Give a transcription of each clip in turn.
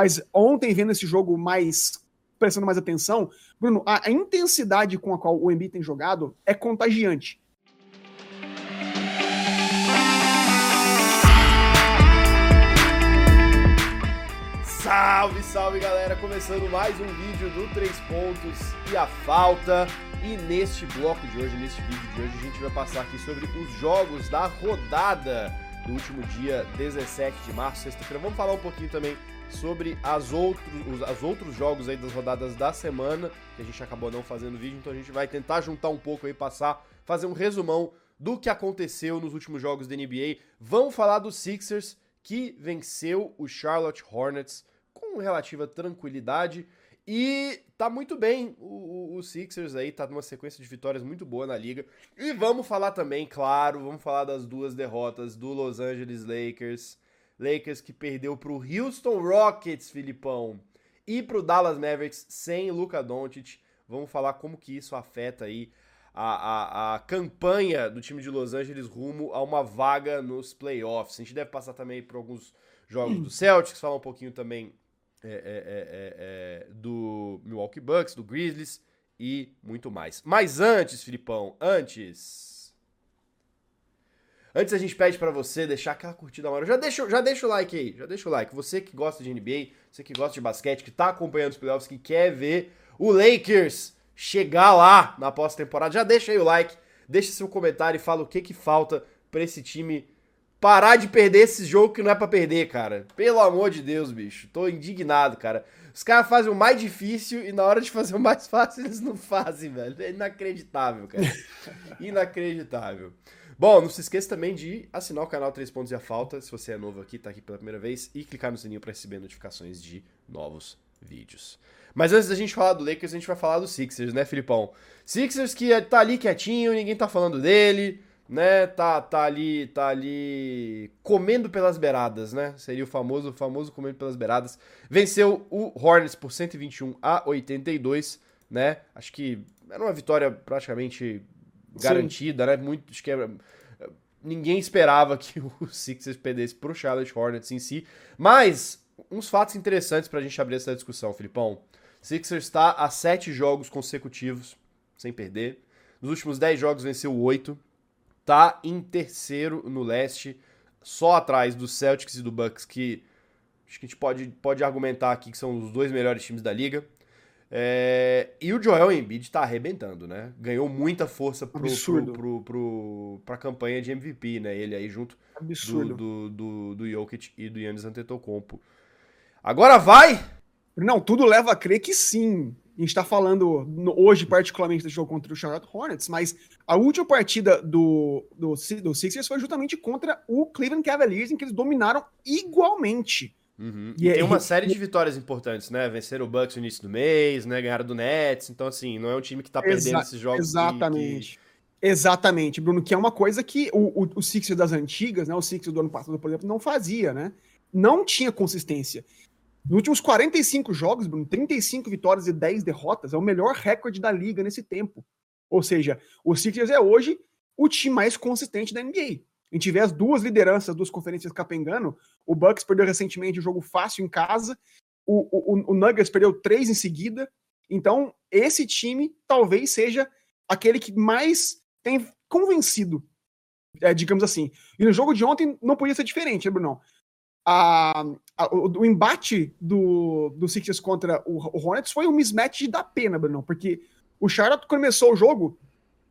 Mas ontem, vendo esse jogo mais prestando mais atenção, Bruno, a, a intensidade com a qual o Embiid tem jogado é contagiante. Salve, salve galera! Começando mais um vídeo do 3 pontos e a falta. E neste bloco de hoje, neste vídeo de hoje, a gente vai passar aqui sobre os jogos da rodada do último dia 17 de março, sexta-feira. Vamos falar um pouquinho também sobre as outros, os as outros jogos aí das rodadas da semana, que a gente acabou não fazendo vídeo, então a gente vai tentar juntar um pouco aí, passar, fazer um resumão do que aconteceu nos últimos jogos da NBA. Vamos falar dos Sixers, que venceu o Charlotte Hornets com relativa tranquilidade. E tá muito bem o, o, o, Sixers aí, tá numa sequência de vitórias muito boa na liga. E vamos falar também, claro, vamos falar das duas derrotas do Los Angeles Lakers Lakers que perdeu para o Houston Rockets, Filipão, e para o Dallas Mavericks sem Luka Doncic. Vamos falar como que isso afeta aí a, a, a, campanha do time de Los Angeles rumo a uma vaga nos playoffs. A gente deve passar também por alguns jogos do Celtics, falar um pouquinho também é, é, é, é, do Milwaukee Bucks, do Grizzlies e muito mais. Mas antes, Filipão, antes Antes a gente pede para você deixar aquela curtida hora. Já deixa, já deixa o like aí, já deixa o like. Você que gosta de NBA, você que gosta de basquete, que tá acompanhando os playoffs, que quer ver o Lakers chegar lá na pós-temporada, já deixa aí o like, deixa seu comentário e fala o que que falta para esse time parar de perder esse jogo que não é para perder, cara. Pelo amor de Deus, bicho. Tô indignado, cara. Os caras fazem o mais difícil e na hora de fazer o mais fácil eles não fazem, velho. É inacreditável, cara. Inacreditável. Bom, não se esqueça também de assinar o canal 3 Pontos e a Falta, se você é novo aqui, tá aqui pela primeira vez, e clicar no sininho para receber notificações de novos vídeos. Mas antes da gente falar do Lakers, a gente vai falar do Sixers, né, Filipão? Sixers que tá ali quietinho, ninguém tá falando dele, né? Tá, tá ali, tá ali comendo pelas beiradas, né? Seria o famoso, famoso comendo pelas beiradas. Venceu o Hornets por 121 a 82, né? Acho que era uma vitória praticamente garantida, Sim. né? Muito, acho que é, ninguém esperava que o Sixers perdesse pro Charlotte Hornets em si. Mas, uns fatos interessantes pra gente abrir essa discussão, Filipão. Sixers está a sete jogos consecutivos sem perder. Nos últimos dez jogos venceu oito. Tá em terceiro no leste, só atrás do Celtics e do Bucks, que acho que a gente pode, pode argumentar aqui que são os dois melhores times da liga. É, e o Joel Embiid tá arrebentando, né? Ganhou muita força pro, Absurdo. pro, pro, pro, pra campanha de MVP, né? Ele aí junto Absurdo. do, do, do, do Jokic e do Yannis Antetokounmpo. Agora vai! Não, tudo leva a crer que sim. A gente tá falando hoje particularmente do jogo contra o Charlotte Hornets, mas a última partida do, do, do Sixers foi justamente contra o Cleveland Cavaliers, em que eles dominaram igualmente. Uhum. E, e, tem uma série de vitórias importantes, né? Venceram o Bucks no início do mês, né? Ganharam do Nets. Então, assim, não é um time que tá perdendo esses jogos. Exatamente. Que... Exatamente, Bruno, que é uma coisa que o, o, o Sixers das antigas, né? O Sixers do ano passado, por exemplo, não fazia, né? Não tinha consistência. Nos últimos 45 jogos, Bruno, 35 vitórias e 10 derrotas, é o melhor recorde da liga nesse tempo. Ou seja, o Sixers é hoje o time mais consistente da NBA a gente vê as duas lideranças, duas conferências capengando. O Bucks perdeu recentemente um jogo fácil em casa. O, o, o Nuggets perdeu três em seguida. Então, esse time talvez seja aquele que mais tem convencido, é, digamos assim. E no jogo de ontem não podia ser diferente, né, Bruno? A, a, o, o, embate do, do Sixers contra o, o Hornets foi um mismatch da pena, Bruno, porque o Charlotte começou o jogo,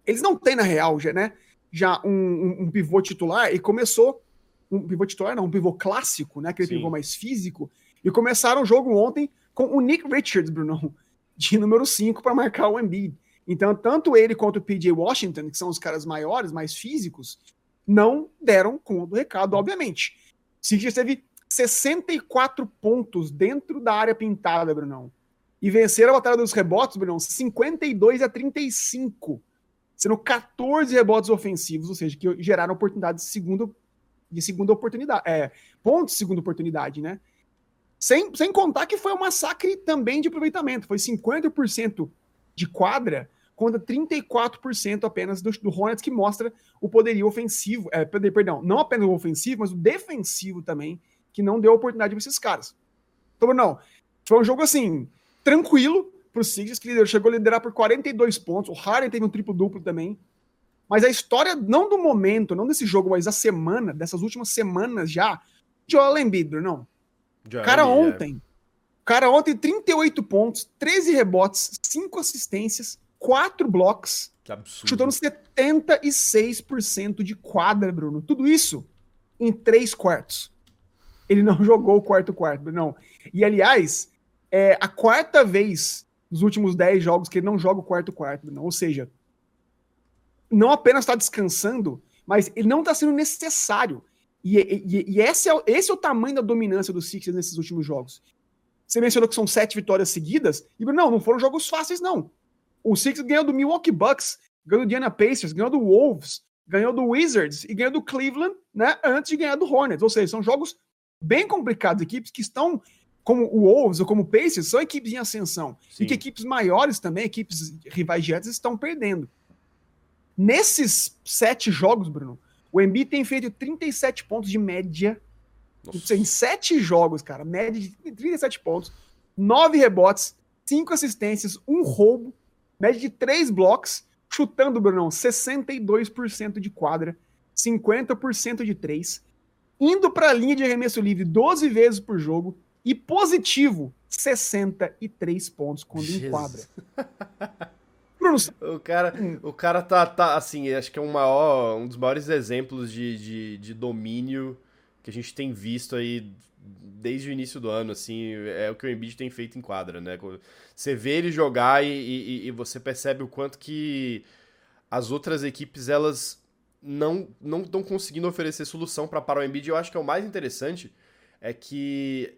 eles não têm na real, já, né? já um, um, um, pivô titular e começou um pivô titular, não, um pivô clássico, né? Aquele Sim. pivô mais físico. E começaram o jogo ontem com o Nick Richards, Bruno, de número 5 para marcar o Embiid. Então, tanto ele quanto o PJ Washington, que são os caras maiores, mais físicos, não deram conta do recado, obviamente. Sixers teve 64 pontos dentro da área pintada, Brunão. E venceram a batalha dos rebotes, Brunão, 52 a 35 sendo 14 rebotes ofensivos, ou seja, que geraram oportunidades de segunda, de segunda oportunidade, é, pontos de segunda oportunidade, né? Sem, sem contar que foi um massacre também de aproveitamento, foi 50% de quadra contra 34% apenas do, do Hornets, que mostra o poderio ofensivo, é, perdão, não apenas o ofensivo, mas o defensivo também, que não deu oportunidade para esses caras. Então, não, foi um jogo assim, tranquilo pro Sixers, que chegou a liderar por 42 pontos. O Harden teve um triplo-duplo também. Mas a história, não do momento, não desse jogo, mas da semana, dessas últimas semanas já, Joel Embiid, não. Joel cara é. ontem, cara ontem 38 pontos, 13 rebotes, 5 assistências, 4 blocos. Que absurdo. Chutando 76% de quadra, Bruno. Tudo isso em 3 quartos. Ele não jogou o quarto quarto, não. E aliás, é a quarta vez nos últimos 10 jogos que ele não joga o quarto quarto, não. Ou seja, não apenas está descansando, mas ele não está sendo necessário. E, e, e esse, é, esse é o tamanho da dominância do Sixers nesses últimos jogos. Você mencionou que são sete vitórias seguidas, e não, não foram jogos fáceis, não. O Sixers ganhou do Milwaukee Bucks, ganhou do Indiana Pacers, ganhou do Wolves, ganhou do Wizards e ganhou do Cleveland, né, antes de ganhar do Hornets. Ou seja, são jogos bem complicados, equipes que estão como o Wolves ou como o Pacers, são equipes em ascensão. Sim. E que equipes maiores também, equipes rivais diretas, estão perdendo. Nesses sete jogos, Bruno, o Embiid tem feito 37 pontos de média. Nossa. Em sete jogos, cara, média de 37 pontos, nove rebotes, cinco assistências, um roubo, média de três blocos, chutando, Brunão, 62% de quadra, 50% de três, indo para a linha de arremesso livre 12 vezes por jogo e positivo 63 pontos quando Jesus. enquadra. O cara, o cara tá, tá, assim, acho que é um, maior, um dos maiores exemplos de, de, de domínio que a gente tem visto aí desde o início do ano, assim, é o que o Embiid tem feito em quadra, né? Você vê ele jogar e, e, e, você percebe o quanto que as outras equipes, elas não não estão conseguindo oferecer solução para parar o Embiid. Eu acho que é o mais interessante é que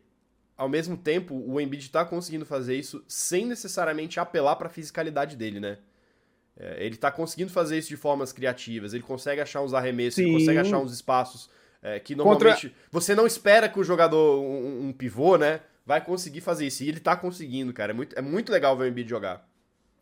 ao mesmo tempo, o Embiid está conseguindo fazer isso sem necessariamente apelar para a fisicalidade dele, né? É, ele está conseguindo fazer isso de formas criativas, ele consegue achar uns arremessos, Sim. ele consegue achar uns espaços é, que normalmente Contra... você não espera que o jogador, um, um, pivô, né, vai conseguir fazer isso. E ele está conseguindo, cara. É muito, é muito legal ver o Embiid jogar.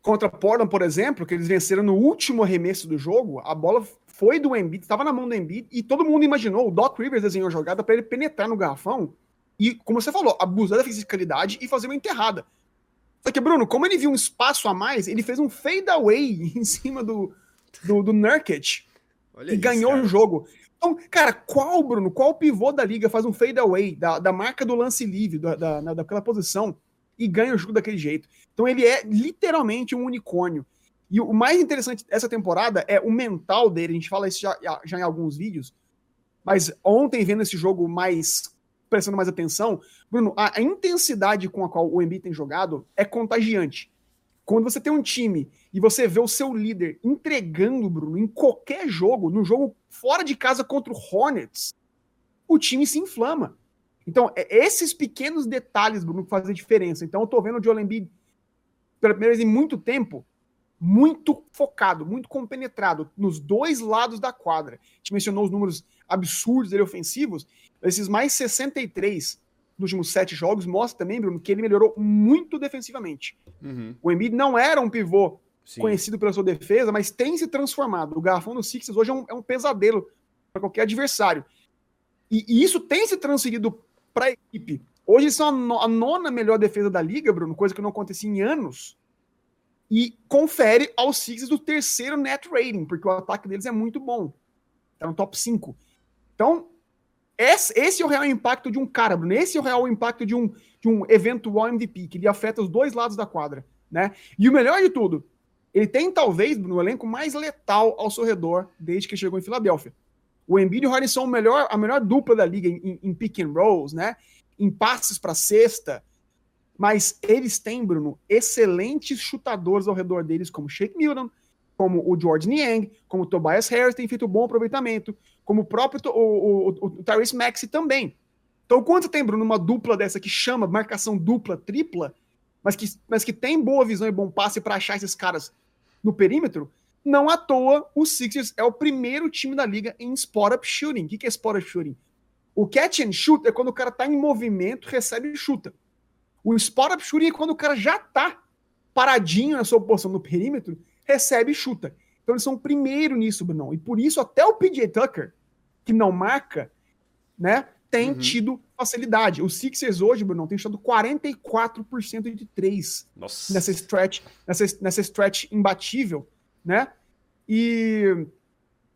Contra Portland, por exemplo, que eles venceram no último arremesso do jogo, a bola foi do Embiid, estava na mão do Embiid, e todo mundo imaginou, o Doc Rivers desenhou a jogada para ele penetrar no garrafão e, como você falou, abusar da fisicalidade e fazer uma enterrada. Só que, Bruno, como ele viu um espaço a mais, ele fez um fade away em cima do, do, do Nurkic Olha e isso, ganhou cara. o jogo. Então, cara, qual, Bruno, qual pivô da liga faz um fade away da, da marca do lance livre, da, da, daquela posição, e ganha o jogo daquele jeito? Então, ele é literalmente um unicórnio. E o mais interessante dessa temporada é o mental dele. A gente fala isso já, já em alguns vídeos. Mas ontem, vendo esse jogo mais prestando mais atenção, Bruno, a, a intensidade com a qual o Embiid tem jogado é contagiante. Quando você tem um time e você vê o seu líder entregando, Bruno, em qualquer jogo, no jogo fora de casa contra o Hornets, o time se inflama. Então, é esses pequenos detalhes, Bruno, que fazem diferença. Então, eu tô vendo o Joel Embiid pela primeira vez em muito tempo, muito focado, muito compenetrado nos dois lados da quadra. A gente mencionou os números absurdos dele ofensivos, esses mais 63 nos últimos sete jogos mostra também, Bruno, que ele melhorou muito defensivamente. Uhum. O Embiid não era um pivô Sim. conhecido pela sua defesa, mas tem se transformado. O garrafão do Sixers hoje é um, é um pesadelo para qualquer adversário. E, e, isso tem se transferido para a equipe. Hoje eles são a, a nona melhor defesa da liga, Bruno, coisa que não acontecia em anos. E confere aos Sixers o terceiro net rating, porque o ataque deles é muito bom. Tá no top 5. Então, esse, esse, é o real impacto de um cara, Bruno. Esse é o real impacto de um, de um eventual MVP, que ele afeta os dois lados da quadra, né? E o melhor de tudo, ele tem talvez, Bruno, o elenco mais letal ao seu redor desde que chegou em Filadélfia. O Embiid e o Harden são melhor, a melhor dupla da liga em, em pick and rolls, né? Em passes para cesta. Mas eles têm, Bruno, excelentes chutadores ao redor deles, como Shake Milton, como o George Niang, como o Tobias Harris, tem feito bom aproveitamento, como o próprio o, o, o, Tyrese Maxey também. Então, quando você tem, Bruno, uma dupla dessa que chama marcação dupla, tripla, mas que, mas que tem boa visão e bom passe para achar esses caras no perímetro, não à toa o Sixers é o primeiro time da liga em spot-up shooting. O que é spot-up shooting? O catch and shoot é quando o cara tá em movimento, recebe e chuta. O spot-up shooting é quando o cara já tá paradinho na sua posição no perímetro recebe e chuta. Então eles são o primeiro nisso, Bruno. E por isso até o PJ Tucker, que não marca, né, tem uhum. tido facilidade. O Sixers hoje, Bruno, tem chutado 44% de 3 Nossa. nessa stretch, nessa, nessa stretch imbatível, né? E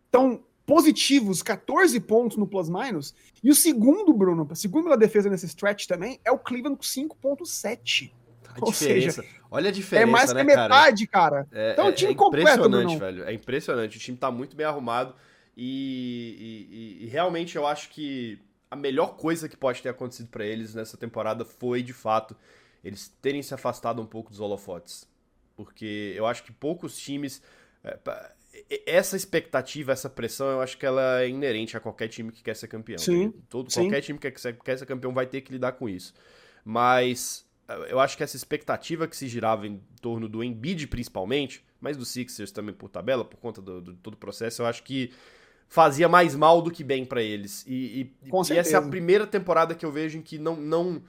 estão positivos 14 pontos no plus-minus. E o segundo, Bruno, a segunda defesa nessa stretch também é o Cleveland com 5.7. A Ou diferença. Seja, Olha a diferença, É mais né, que metade, cara. É, então, é, o time é completo, impressionante, velho. É impressionante. O time tá muito bem arrumado. E, e, e, realmente eu acho que a melhor coisa que pode ter acontecido para eles nessa temporada foi, de fato, eles terem se afastado um pouco dos holofotes. Porque eu acho que poucos times. É, essa expectativa, essa pressão, eu acho que ela é inerente a qualquer time que quer ser campeão. Sim. Todo, sim. Qualquer time que quer ser, quer ser campeão vai ter que lidar com isso. Mas eu acho que essa expectativa que se girava em torno do Embiid principalmente, mas do Sixers também por tabela, por conta do, do todo o processo, eu acho que fazia mais mal do que bem para eles. E, e, e essa é a primeira temporada que eu vejo em que não, não,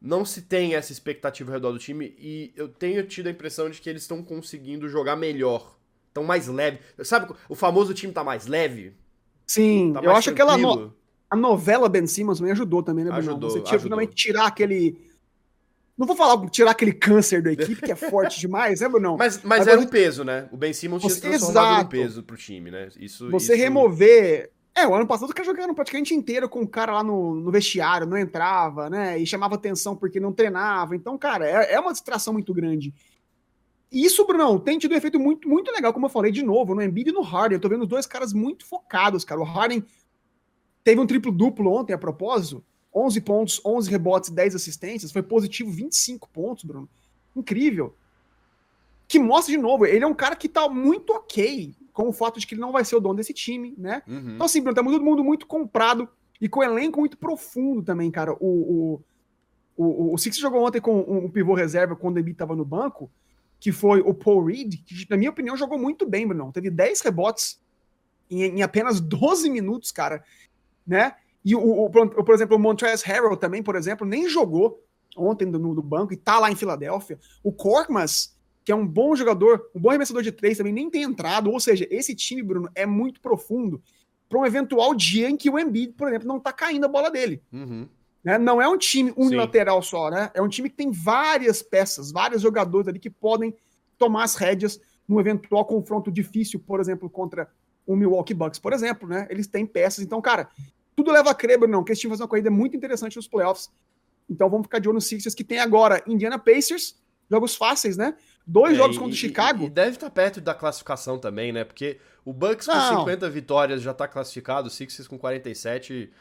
não se tem essa expectativa ao redor do time e eu tenho tido a impressão de que eles estão conseguindo jogar melhor. Estão mais leve. Sabe, o famoso time tá mais leve? Sim, tá eu acho que aquela no, a novela Ben Simmons me ajudou também, né, Bruno? Ajudou, Você tinha finalmente tirar aquele não vou falar tirar aquele câncer da equipe, que é forte demais, né, Bruno? Mas, mas Agora, era um peso, né? O Ben Simmons tinha se transformado um peso pro time, né? Isso, você isso... remover. É, o ano passado o cara jogando praticamente inteiro com o cara lá no, no vestiário, não entrava, né? E chamava atenção porque não treinava. Então, cara, é, é uma distração muito grande. E isso, Bruno, tem tido um efeito muito, muito legal, como eu falei de novo, no Embiid e no Harden. Eu tô vendo dois caras muito focados, cara. O Harden teve um triplo-duplo ontem, a propósito. 11 pontos, 11 rebotes, 10 assistências, foi positivo 25 pontos, Bruno. Incrível. Que mostra de novo, ele é um cara que tá muito ok com o fato de que ele não vai ser o dono desse time, né? Uhum. Então, assim, Bruno, tá todo mundo muito comprado e com um elenco muito profundo também, cara. O, o, o, o Six jogou ontem com um, pivô reserva quando o Embiid tava no banco, que foi o Paul Reed, que, na minha opinião, jogou muito bem, Bruno. Teve 10 rebotes em, em apenas 12 minutos, cara, né? E, o, o, por exemplo, o Montrezl Harrell também, por exemplo, nem jogou ontem no, no banco e tá lá em Filadélfia. O Korkmaz, que é um bom jogador, um bom arremessador de três, também nem tem entrado. Ou seja, esse time, Bruno, é muito profundo para um eventual dia em que o Embiid, por exemplo, não tá caindo a bola dele. Uhum. Né? Não é um time unilateral Sim. só, né? É um time que tem várias peças, vários jogadores ali que podem tomar as rédeas num eventual confronto difícil, por exemplo, contra o Milwaukee Bucks, por exemplo, né? Eles têm peças. Então, cara, tudo leva a crer, não, que esse time vai fazer uma corrida muito interessante nos playoffs. Então vamos ficar de olho no Sixers, que tem agora Indiana Pacers, jogos fáceis, né? Dois é, jogos contra o Chicago. E, deve estar perto da classificação também, né? Porque o Bucks com não. 50 vitórias já está classificado, o Sixers com 47.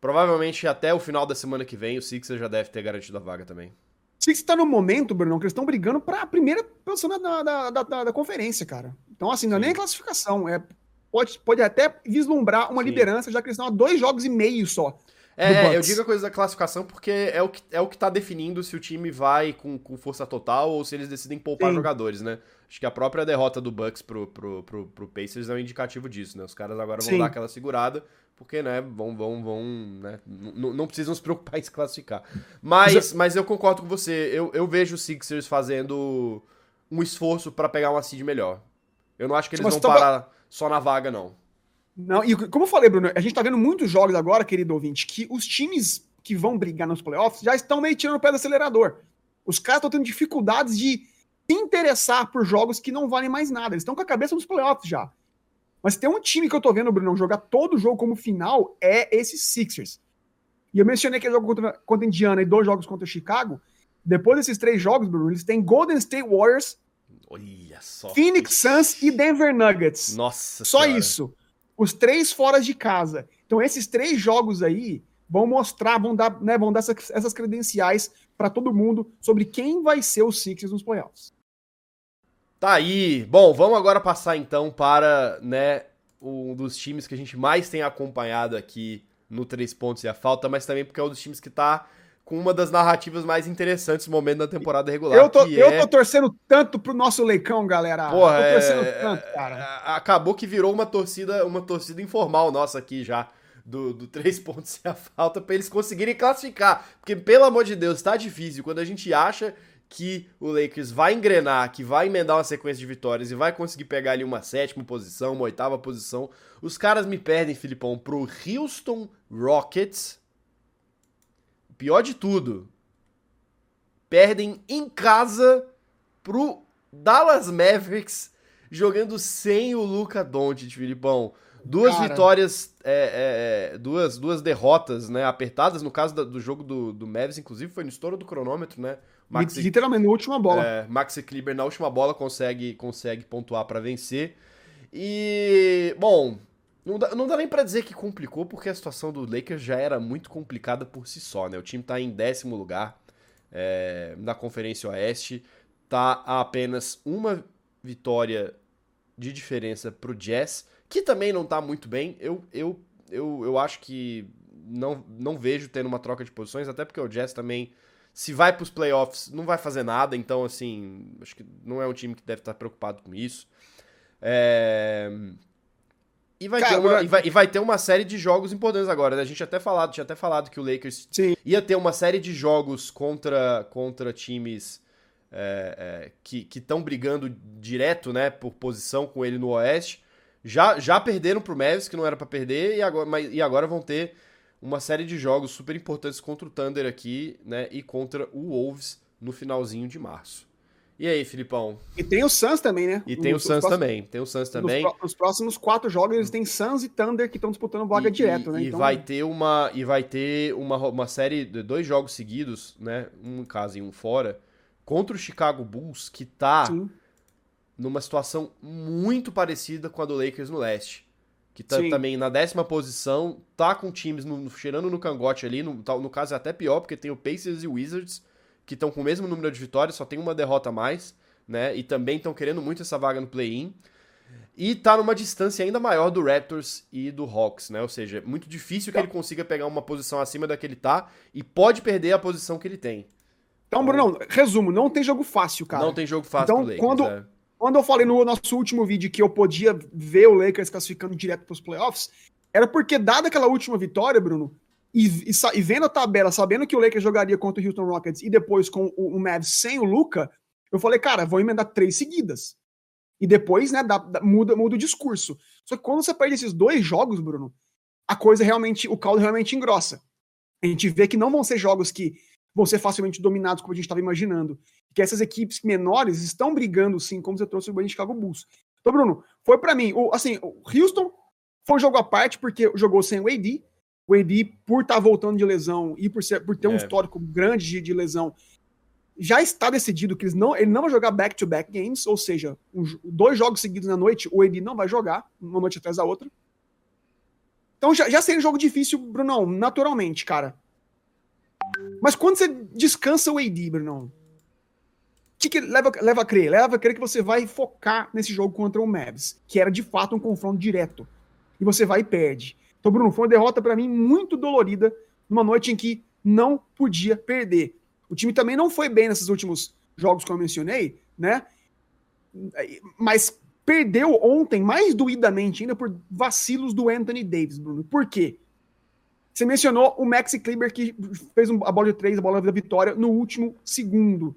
Provavelmente até o final da semana que vem o Sixers já deve ter garantido a vaga também. O Sixers está no momento, Bruno, que eles estão brigando para a primeira posição da, da, da, da, conferência, cara. Então, assim, não é Sim. nem a classificação, é pode, pode até vislumbrar uma Sim. liderança, já que eles estão a dois jogos e meio só. É, eu digo a coisa da classificação porque é o que, é o que tá definindo se o time vai com, com força total ou se eles decidem poupar Sim. jogadores, né? Acho que a própria derrota do Bucks pro, pro, pro, pro Pacers é um indicativo disso, né? Os caras agora vão Sim. dar aquela segurada, porque, né, vão, vão, vão, né? Não precisam se preocupar em se classificar. Mas, mas eu concordo com você, eu, eu vejo o Sixers fazendo um esforço para pegar uma seed melhor. Eu não acho que eles mas vão parar só na vaga, não. Não, e como eu falei, Bruno, a gente tá vendo muitos jogos agora, querido ouvinte, que os times que vão brigar nos playoffs já estão meio tirando o pé do acelerador. Os caras estão tendo dificuldades de se interessar por jogos que não valem mais nada. Eles estão com a cabeça nos playoffs já. Mas tem um time que eu tô vendo, Bruno, jogar todo jogo como final, é esse Sixers. E eu mencionei que jogo contra, contra Indiana e dois jogos contra Chicago. Depois desses três jogos, Bruno, eles têm Golden State Warriors, Olha só. Phoenix Suns e Denver Nuggets. Nossa Só senhora. isso. Os três fora de casa. Então, esses três jogos aí vão mostrar, vão dar, né, vão dar essas, essas credenciais para todo mundo sobre quem vai ser o Sixers nos playoffs. Tá aí. Bom, vamos agora passar então para, né, um dos times que a gente mais tem acompanhado aqui no Três Pontos e a Falta, mas também porque é um dos times que tá com uma das narrativas mais interessantes no momento da temporada regular. Eu tô, eu é... tô torcendo tanto pro nosso leicão, galera. Porra, tô torcendo é... tanto, cara. É, acabou que virou uma torcida, uma torcida informal nossa aqui já. Do, do três pontos e a falta para eles conseguirem classificar. Porque, pelo amor de Deus, tá difícil. Quando a gente acha que o Lakers vai engrenar, que vai emendar uma sequência de vitórias e vai conseguir pegar ali uma sétima posição, uma oitava posição, os caras me perdem, Filipão, pro Houston Rockets pior de tudo, perdem em casa pro Dallas Mavericks jogando sem o Luca Doncic, Filipão. Duas Cara. vitórias, é, é, é, duas, duas derrotas, né, apertadas. No caso do, do jogo do, do Mavis, inclusive, foi no estouro do cronômetro, né? Maxi, Literalmente, na última bola. É, Maxi Kleber, na última bola, consegue, consegue pontuar para vencer. E, bom, não dá, não dá nem para dizer que complicou, porque a situação do Lakers já era muito complicada por si só, né? O time tá em décimo lugar é, na Conferência Oeste, tá a apenas uma vitória de diferença pro Jazz que também não tá muito bem. Eu, eu, eu, eu acho que não, não vejo tendo uma troca de posições, até porque o Jazz também, se vai pros playoffs, não vai fazer nada, então, assim, acho que não é um time que deve estar preocupado com isso. É... E vai, Cara, ter uma, e, vai, e vai ter uma série de jogos importantes agora, né? A gente até falado, tinha até falado que o Lakers Sim. ia ter uma série de jogos contra, contra times é, é, que estão brigando direto, né, por posição com ele no Oeste. Já, já perderam pro Mavis, que não era para perder, e agora, mas, e agora vão ter uma série de jogos super importantes contra o Thunder aqui, né? E contra o Wolves no finalzinho de março. E aí, Filipão? E tem o Suns também, né? E tem nos, o Suns também. Tem o Suns também. Nos, nos, próximos quatro jogos eles têm Suns e Thunder que estão disputando vaga e, direto, né? E então... vai ter uma e vai ter uma, uma série de dois jogos seguidos, né? Um em casa e um fora, contra o Chicago Bulls que tá Sim numa situação muito parecida com a do Lakers no leste. Que tá Sim. também na décima posição, tá com times no, cheirando no cangote ali, no, no caso é até pior, porque tem o Pacers e o Wizards, que estão com o mesmo número de vitórias, só tem uma derrota a mais, né? E também estão querendo muito essa vaga no play-in. E tá numa distância ainda maior do Raptors e do Hawks, né? Ou seja, é muito difícil que ele consiga pegar uma posição acima da que ele tá e pode perder a posição que ele tem. Então, Bruno, resumo, não tem jogo fácil, cara. Não tem jogo fácil então, pro Lakers, quando, é. Quando eu falei no nosso último vídeo que eu podia ver o Lakers classificando direto para os playoffs, era porque, dada aquela última vitória, Bruno, e, e, e, vendo a tabela, sabendo que o Lakers jogaria contra o Houston Rockets e depois com o, o Mavs sem o Luca, eu falei, cara, vou emendar três seguidas. E depois, né, dá, dá, muda, muda o discurso. Só que quando você perde esses dois jogos, Bruno, a coisa realmente, o caldo realmente engrossa. A gente vê que não vão ser jogos que vão ser facilmente dominados como a gente estava imaginando que essas equipes menores estão brigando, sim, como você trouxe o Chicago Bulls. Então, Bruno, foi para mim, o, assim, o Houston foi um jogo à parte porque jogou sem o AD. O AD, por estar tá voltando de lesão e por, ser, por ter é. um histórico grande de, de, lesão, já está decidido que eles não, ele não vai jogar back-to-back -back games, ou seja, um, dois jogos seguidos na noite, o AD não vai jogar, uma noite atrás da outra. Então já, já seria um jogo difícil, Brunão, naturalmente, cara. Mas quando você descansa o AD, Brunão, que, que leva, leva a crer? Leva a crer que você vai focar nesse jogo contra o Mavs, que era de fato um confronto direto. E você vai e perde. Então, Bruno, foi uma derrota para mim muito dolorida, numa noite em que não podia perder. O time também não foi bem nesses últimos jogos que eu mencionei, né? Mas perdeu ontem mais doidamente ainda por vacilos do Anthony Davis, Bruno. Por quê? Você mencionou o Maxi Kleber que fez a bola de três, a bola da vitória no último segundo.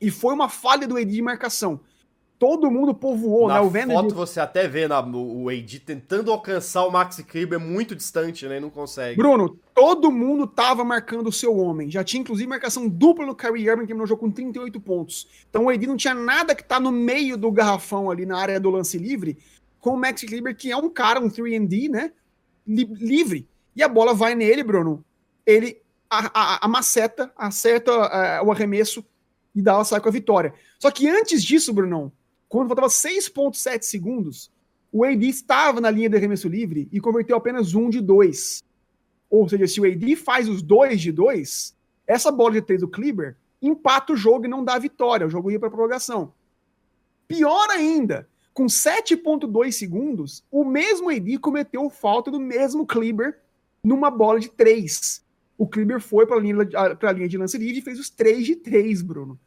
E foi uma falha do Edi de marcação. Todo mundo povoou, na né? O Vander foto você até vê na, o Edi tentando alcançar o Maxi Kleber muito distante, né? E não consegue. Bruno, todo mundo tava marcando o seu homem. Já tinha inclusive marcação dupla no Kyrie Irving, que terminou o jogo com 38 pontos. Então o Edi não tinha nada que tá no meio do garrafão ali na área do lance livre com o Maxi Kleber, que é um cara, um 3D, né? livre. E a bola vai nele, Bruno. Ele a, a, a maceta, acerta uh, o arremesso e Dallas sai com a vitória. Só que antes disso, Brunão, quando faltava 6,7 segundos, o AD estava na linha de arremesso livre e converteu apenas um de dois. Ou seja, se o AD faz os dois de dois, essa bola de três do Kleber empata o jogo e não dá vitória. O jogo ia para prorrogação. Pior ainda, com 7,2 segundos, o mesmo AD cometeu falta do mesmo Kleber numa bola de três o Kleber foi para a linha, de lance livre e fez os 3 de 3, Bruno.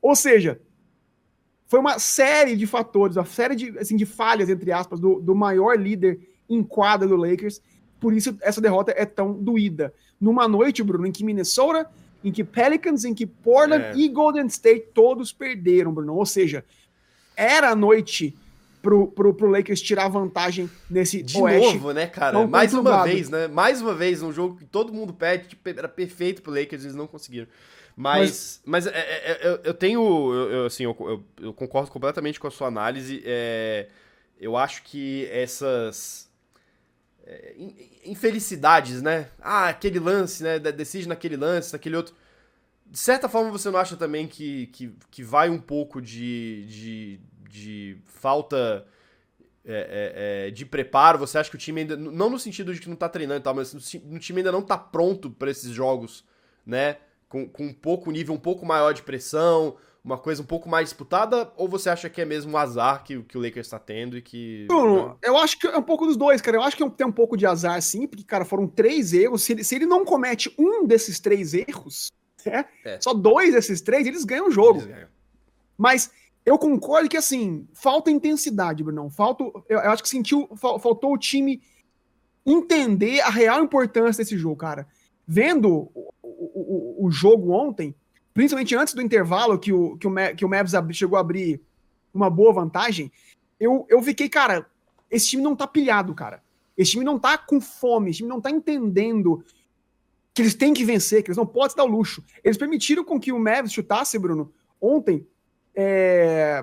Ou seja, foi uma série de fatores, uma série de, assim, de falhas, entre aspas, do, do maior líder em quadra do Lakers. Por isso essa derrota é tão doída. Numa noite, Bruno, em que Minnesota, em que Pelicans, em que Portland é. e Golden State todos perderam, Bruno. Ou seja, era a noite pro, pro, pro Lakers tirar vantagem nesse De Oeste. novo, né, cara? Mais uma vez, né? Mais uma vez, um jogo que todo mundo pede, tipo, era perfeito pro Lakers, eles não conseguiram. Mas, mas, mas é, é, é, eu, eu, tenho, eu, assim, eu, eu, concordo completamente com a sua análise. É, eu acho que essas é, infelicidades, né? Ah, aquele lance, né? Decide naquele lance, naquele outro. De certa forma, você não acha também que, que, que vai um pouco de, de, de falta é, é, é, de preparo? Você acha que o time ainda. Não no sentido de que não tá treinando e tal, mas o time ainda não tá pronto para esses jogos, né? Com, com um pouco nível um pouco maior de pressão, uma coisa um pouco mais disputada? Ou você acha que é mesmo um azar que, que o Lakers está tendo e que. Bruno, eu acho que é um pouco dos dois, cara. Eu acho que tem um pouco de azar, sim, porque, cara, foram três erros. Se ele, se ele não comete um desses três erros, né, é. só dois desses três, eles ganham o jogo. Ganham. Mas eu concordo que, assim, falta intensidade, Bruno. Falta, eu, eu acho que sentiu, faltou o time entender a real importância desse jogo, cara. Vendo o, o, o jogo ontem, principalmente antes do intervalo, que o, que o, que o Mavs chegou a abrir uma boa vantagem, eu, eu fiquei, cara, esse time não tá pilhado, cara. Esse time não tá com fome, esse time não tá entendendo que eles têm que vencer, que eles não podem dar o luxo. Eles permitiram com que o Mavs chutasse, Bruno, ontem, é...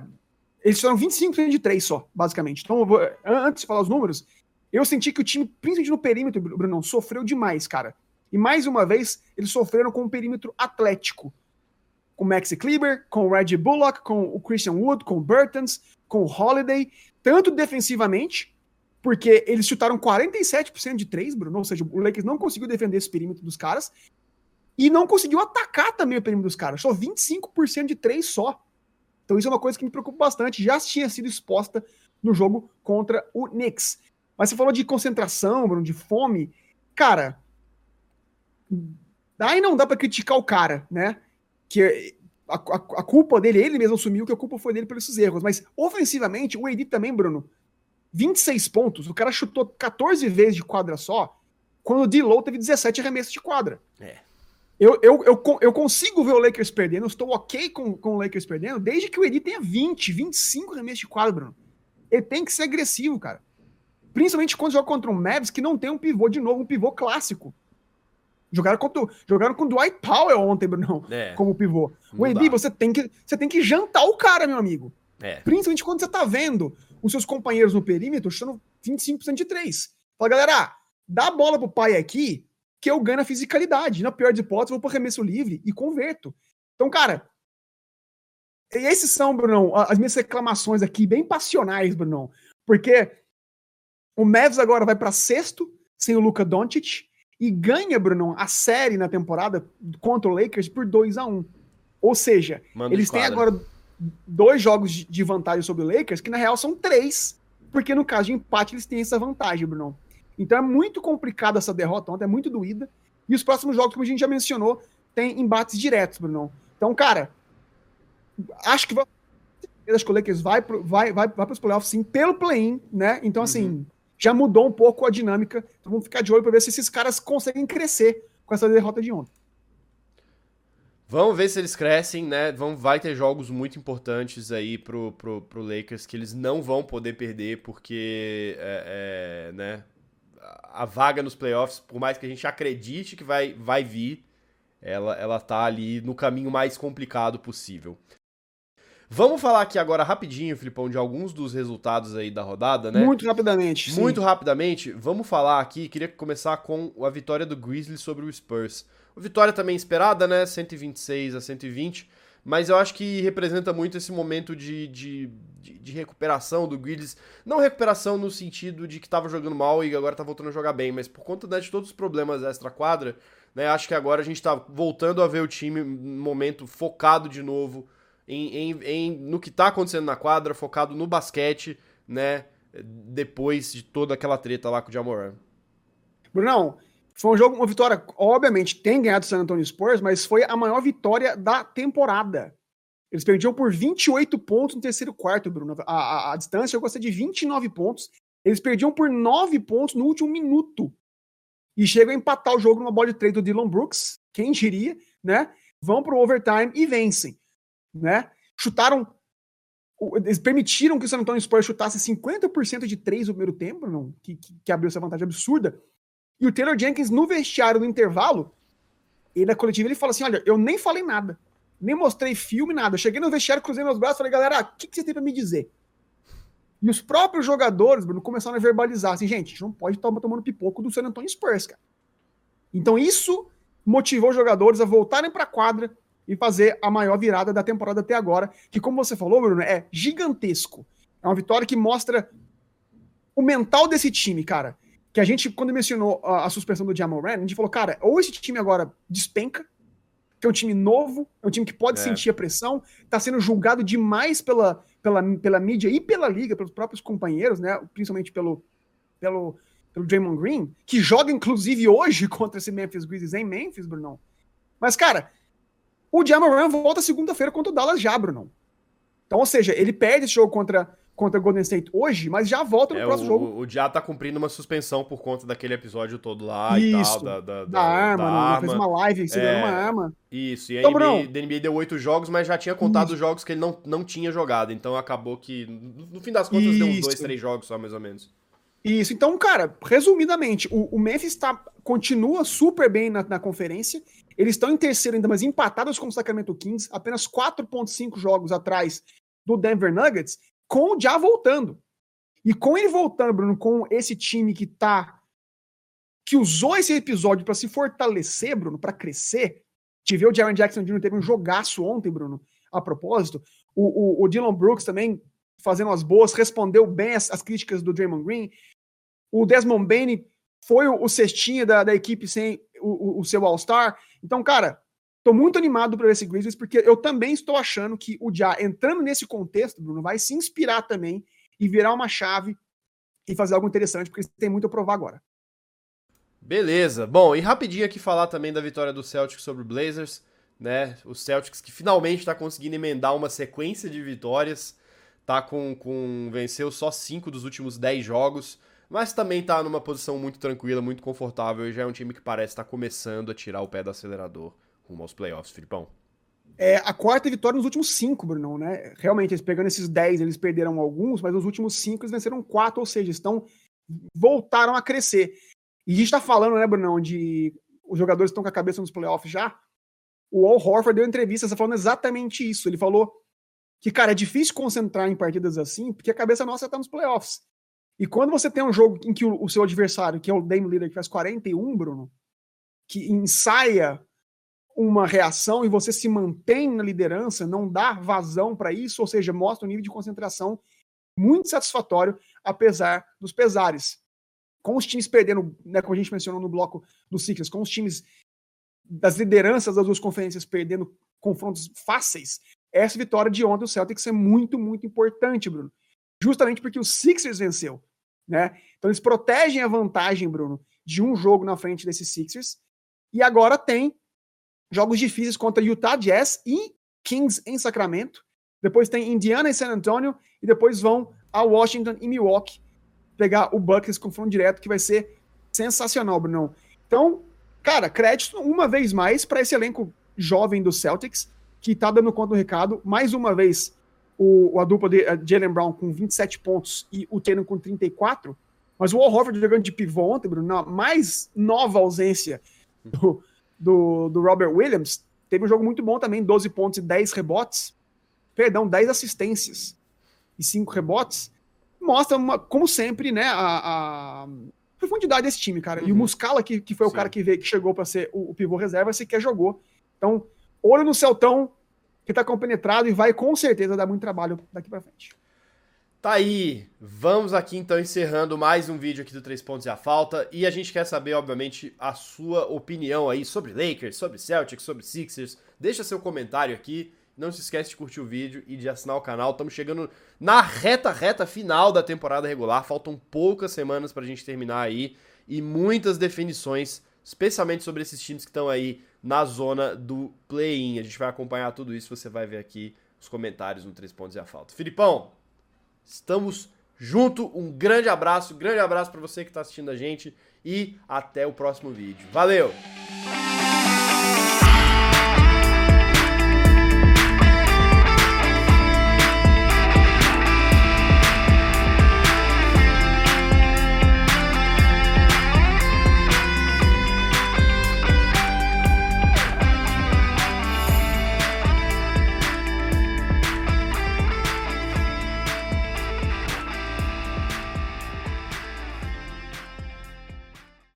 eles fizeram 25% de 3 só, basicamente. Então, vou... antes de falar os números, eu senti que o time, principalmente no perímetro, Bruno, sofreu demais, cara. E mais uma vez, eles sofreram com um perímetro atlético. Com o Maxi Kleber, com o Reggie Bullock, com o Christian Wood, com o Burtons, com o Holiday, tanto defensivamente, porque eles chutaram 47% de 3, Bruno, ou seja, o Lakers não conseguiu defender esse perímetro dos caras, e não conseguiu atacar também o perímetro dos caras, só 25% de 3 só. Então isso é uma coisa que me preocupa bastante. Já tinha sido exposta no jogo contra o Knicks. Mas você falou de concentração, Bruno, de fome. Cara, aí não dá para criticar o cara, né? Que a, a, a, culpa dele, ele mesmo assumiu que a culpa foi dele pelos erros. Mas ofensivamente, o AD também, Bruno, 26 pontos. O cara chutou 14 vezes de quadra só, quando o D-Low teve 17 arremessos de quadra. É. Eu, eu, eu, eu consigo ver o Lakers perdendo, estou ok com, com o Lakers perdendo, desde que o Edi tenha 20, 25 arremessos de quadro, Bruno. Ele tem que ser agressivo, cara. Principalmente quando joga contra um Mavs que não tem um pivô de novo, um pivô clássico. Jogaram, contra, jogaram com o Dwight Powell ontem, Bruno, é, como pivô. O você tem, que, você tem que jantar o cara, meu amigo. É. Principalmente quando você tá vendo os seus companheiros no perímetro chutando 25% de 3. Fala, galera, dá a bola pro pai aqui, que eu ganho a fisicalidade. Na pior das hipóteses, vou pro arremesso livre e converto. Então, cara, esses são, Bruno, as minhas reclamações aqui, bem passionais, Bruno. Porque o Mavs agora vai para sexto, sem o Luca Doncic, e ganha, Bruno, a série na temporada contra o Lakers por 2 a 1 Ou seja, Manda eles têm agora dois jogos de vantagem sobre o Lakers, que na real são três, porque no caso de empate eles têm essa vantagem, Bruno. Então é muito complicada essa derrota ontem, é muito doída. E os próximos jogos, como a gente já mencionou, tem embates diretos, Bruno. Então, cara, acho que vai. Acho que o Lakers vai, vai, vai, vai para os playoffs sim, pelo play-in, né? Então, assim, uhum. Já mudou um pouco a dinâmica. Então vamos ficar de olho para ver se esses caras conseguem crescer com essa derrota de ontem. Vamos ver se eles crescem, né? Vão, vai ter jogos muito importantes aí pro, pro, pro Lakers que eles não vão poder perder, porque é, é, né, a vaga nos playoffs, por mais que a gente acredite que vai, vai vir, ela, ela tá ali no caminho mais complicado possível. Vamos falar aqui agora rapidinho, Filipão, de alguns dos resultados aí da rodada, né? Muito rapidamente. Muito sim. rapidamente. Vamos falar aqui, queria começar com a vitória do Grizzlies sobre o Spurs. Vitória também esperada, né? 126 a 120 mas eu acho que representa muito esse momento de, de, de, de recuperação do Grizzlies. Não recuperação no sentido de que estava jogando mal e agora está voltando a jogar bem, mas por conta né, de todos os problemas extra-quadra, né, acho que agora a gente está voltando a ver o time no momento focado de novo em, em, em no que está acontecendo na quadra, focado no basquete, né? Depois de toda aquela treta lá com o Jamoran. Brunão, foi um jogo, uma vitória, obviamente, tem ganhado o San Antonio Spurs, mas foi a maior vitória da temporada. Eles perdiam por 28 pontos no terceiro quarto, Bruno. A, a, a distância chegou a ser de 29 pontos. Eles perdiam por 9 pontos no último minuto. E chegam a empatar o jogo numa bola de trade do Dylan Brooks, quem diria, né? Vão pro overtime e vencem, né? Chutaram eles permitiram que o San Antonio Spurs chutasse 50% de três no primeiro tempo, não, que, que, que, abriu essa vantagem absurda. E o Taylor Jenkins, no vestiário, no intervalo, ele na coletiva, ele fala assim: Olha, eu nem falei nada, nem mostrei filme, nada. Eu cheguei no vestiário, cruzei meus braços falei: Galera, o que, que você tem para me dizer? E os próprios jogadores, Bruno, começaram a verbalizar assim: Gente, a gente não pode estar tomando pipoco do San Antonio Spurs, cara. Então isso motivou os jogadores a voltarem para a quadra e fazer a maior virada da temporada até agora, que como você falou, Bruno, é gigantesco. É uma vitória que mostra o mental desse time, cara. Que a gente, quando mencionou a, a suspensão do Jamal Rand, a gente falou, cara, ou esse time agora despenca, que é um time novo, é um time que pode é. sentir a pressão, tá sendo julgado demais pela, pela, pela mídia e pela liga, pelos próprios companheiros, né? Principalmente pelo, pelo, pelo Draymond Green, que joga inclusive hoje contra esse Memphis Grizzlies em Memphis, Brunão. Mas, cara, o Jamoran volta segunda-feira contra o Dallas já, Bruno. Então, ou seja, ele perde esse jogo contra, contra o Golden State hoje, mas já volta no é, próximo o, jogo. O Já tá cumprindo uma suspensão por conta daquele episódio todo lá Isso, e tal. Da, da, da, arma, da arma. fez uma live segurando é, uma arma. Isso, e a então, NBA, NBA deu oito jogos, mas já tinha contado os jogos que ele não, não tinha jogado. Então acabou que, no fim das contas, isso. deu uns dois, três jogos só, mais ou menos. Isso, então, cara, resumidamente, o, o Memphis tá, continua super bem na, na conferência. Eles estão em terceiro ainda, mas empatados com o Sacramento Kings, apenas 4.5 jogos atrás do Denver Nuggets, com o Já voltando. E com ele voltando, Bruno, com esse time que tá que usou esse episódio para se fortalecer, Bruno, para crescer. Te ver o Jaron Jackson Jr. teve um jogaço ontem, Bruno, a propósito. O, o, o Dylan Brooks também fazendo as boas, respondeu bem as, as críticas do Draymond Green. O Desmond Bain foi o, o cestinha da, da equipe sem o, o seu All-Star. Então, cara, tô muito animado para esse Grizzlies, porque eu também estou achando que o Ja, entrando nesse contexto, Bruno, vai se inspirar também e virar uma chave e fazer algo interessante, porque tem muito a provar agora. Beleza. Bom, e rapidinho aqui falar também da vitória do Celtics sobre o Blazers, né? O Celtics que finalmente está conseguindo emendar uma sequência de vitórias, tá com, com venceu só cinco dos últimos 10 jogos mas também tá numa posição muito tranquila, muito confortável e já é um time que parece estar tá começando a tirar o pé do acelerador rumo aos playoffs, Filipão. É a quarta vitória nos últimos cinco, Bruno, né? Realmente, eles pegando esses dez, eles perderam alguns, mas nos últimos cinco eles venceram quatro, ou seja, estão voltaram a crescer. E a gente tá falando, né, Bruno, de os jogadores estão com a cabeça nos playoffs já. O Al Horford deu entrevista falando exatamente isso. Ele falou que, cara, é difícil concentrar em partidas assim, porque a cabeça nossa tá nos playoffs. E quando você tem um jogo em que o, o seu adversário, que é o Dame Leader, que faz 41, Bruno, que ensaia uma reação e você se mantém na liderança, não dá vazão para isso, ou seja, mostra um nível de concentração muito satisfatório, apesar dos pesares. Com os times perdendo, né, como a gente mencionou no bloco do Sixers, com os times das lideranças das duas conferências perdendo confrontos fáceis, essa vitória de ontem do Celtics é muito, muito importante, Bruno justamente porque o Sixers venceu, né? Então eles protegem a vantagem, Bruno, de um jogo na frente desses Sixers. E agora tem jogos difíceis contra Utah Jazz e Kings em Sacramento. Depois tem Indiana e San Antonio e depois vão a Washington e Milwaukee pegar o Bucks confronto direto que vai ser sensacional, Bruno. Então, cara, crédito uma vez mais para esse elenco jovem do Celtics que tá dando conta do recado. Mais uma vez, o, a dupla de uh, Jalen Brown com 27 pontos e o Tatum com 34, mas o Al Horford jogando de pivô ontem, Bruno, na mais nova ausência do, do, do, Robert Williams, teve um jogo muito bom também, 12 pontos e 10 rebotes, perdão, 10 assistências e 5 rebotes, mostra, uma, como sempre, né, a, a profundidade desse time, cara. Uhum. E o uhum. Muscala, que, que foi Sim. o cara que, veio, que chegou para ser o, o pivô reserva, sequer jogou. Então, olho no Celtão, que está compenetrado e vai com certeza dar muito trabalho daqui para frente. Tá aí, vamos aqui então encerrando mais um vídeo aqui do 3 pontos e a falta, e a gente quer saber, obviamente, a sua opinião aí sobre Lakers, sobre Celtics, sobre Sixers, deixa seu comentário aqui, não se esquece de curtir o vídeo e de assinar o canal, estamos chegando na reta, reta final da temporada regular, faltam poucas semanas para a gente terminar aí, e muitas definições, especialmente sobre esses times que estão aí na zona do play-in. A gente vai acompanhar tudo isso, você vai ver aqui os comentários no 3 pontos e a falta. Filipão, estamos junto, um grande abraço, grande abraço para você que está assistindo a gente e até o próximo vídeo. Valeu!